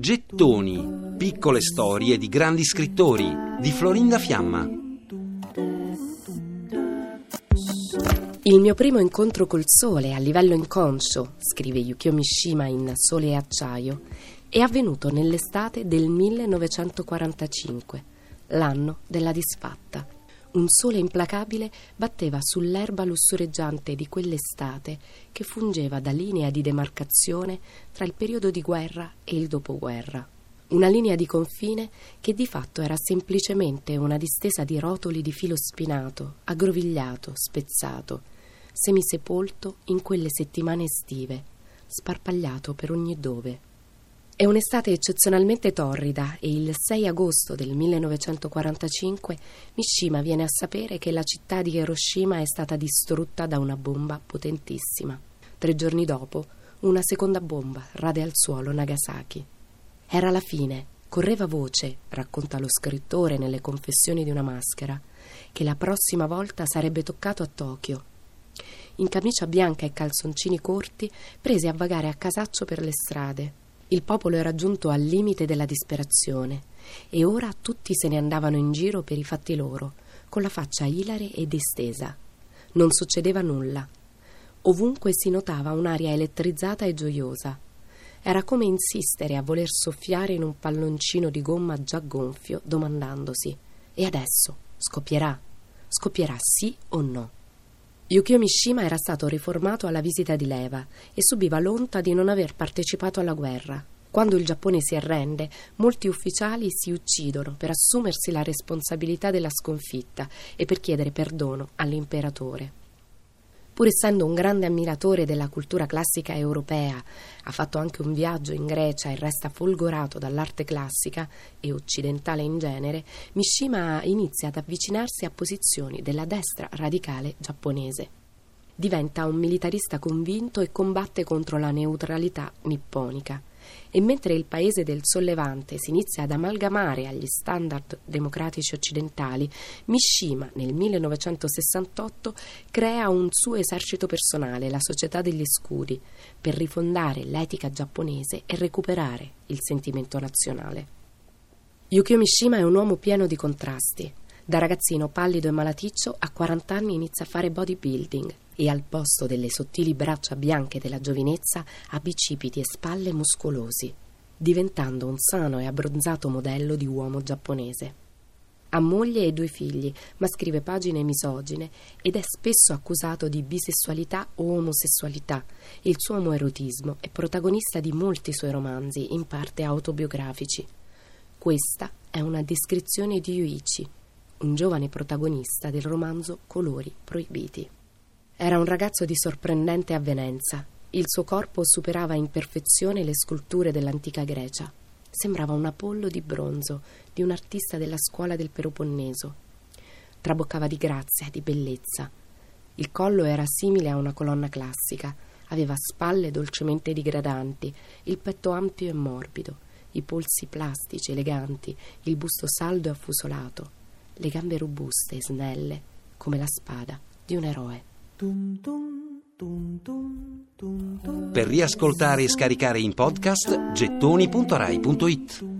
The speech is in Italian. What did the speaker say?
Gettoni, piccole storie di grandi scrittori di Florinda Fiamma. Il mio primo incontro col sole a livello inconscio, scrive Yukio Mishima in Sole e acciaio, è avvenuto nell'estate del 1945, l'anno della disfatta un sole implacabile batteva sull'erba lussureggiante di quell'estate che fungeva da linea di demarcazione tra il periodo di guerra e il dopoguerra. Una linea di confine che di fatto era semplicemente una distesa di rotoli di filo spinato, aggrovigliato, spezzato, semisepolto in quelle settimane estive, sparpagliato per ogni dove. È un'estate eccezionalmente torrida e il 6 agosto del 1945 Mishima viene a sapere che la città di Hiroshima è stata distrutta da una bomba potentissima. Tre giorni dopo, una seconda bomba rade al suolo Nagasaki. Era la fine. Correva voce, racconta lo scrittore nelle confessioni di una maschera, che la prossima volta sarebbe toccato a Tokyo. In camicia bianca e calzoncini corti, prese a vagare a casaccio per le strade il popolo era giunto al limite della disperazione e ora tutti se ne andavano in giro per i fatti loro, con la faccia ilare e distesa. Non succedeva nulla. Ovunque si notava un'aria elettrizzata e gioiosa. Era come insistere a voler soffiare in un palloncino di gomma già gonfio, domandandosi: E adesso? Scoppierà? Scoppierà sì o no? Yukio Mishima era stato riformato alla visita di leva e subiva l'onta di non aver partecipato alla guerra. Quando il Giappone si arrende, molti ufficiali si uccidono per assumersi la responsabilità della sconfitta e per chiedere perdono all'imperatore. Pur essendo un grande ammiratore della cultura classica europea, ha fatto anche un viaggio in Grecia e resta folgorato dall'arte classica e occidentale in genere, Mishima inizia ad avvicinarsi a posizioni della destra radicale giapponese. Diventa un militarista convinto e combatte contro la neutralità nipponica e mentre il paese del sollevante si inizia ad amalgamare agli standard democratici occidentali, Mishima nel 1968 crea un suo esercito personale, la Società degli Scudi, per rifondare l'etica giapponese e recuperare il sentimento nazionale. Yukio Mishima è un uomo pieno di contrasti. Da ragazzino pallido e malaticcio, a 40 anni inizia a fare bodybuilding e al posto delle sottili braccia bianche della giovinezza ha bicipiti e spalle muscolosi, diventando un sano e abbronzato modello di uomo giapponese. Ha moglie e due figli, ma scrive pagine misogine ed è spesso accusato di bisessualità o omosessualità. Il suo omoerotismo è protagonista di molti suoi romanzi, in parte autobiografici. Questa è una descrizione di Yuichi, un giovane protagonista del romanzo Colori proibiti. Era un ragazzo di sorprendente avvenenza. Il suo corpo superava in perfezione le sculture dell'antica Grecia. Sembrava un Apollo di bronzo, di un artista della scuola del Peloponneso. Traboccava di grazia, di bellezza. Il collo era simile a una colonna classica, aveva spalle dolcemente digradanti, il petto ampio e morbido, i polsi plastici, eleganti, il busto saldo e affusolato, le gambe robuste e snelle, come la spada di un eroe. Per riascoltare e scaricare in podcast gettoni.rai.it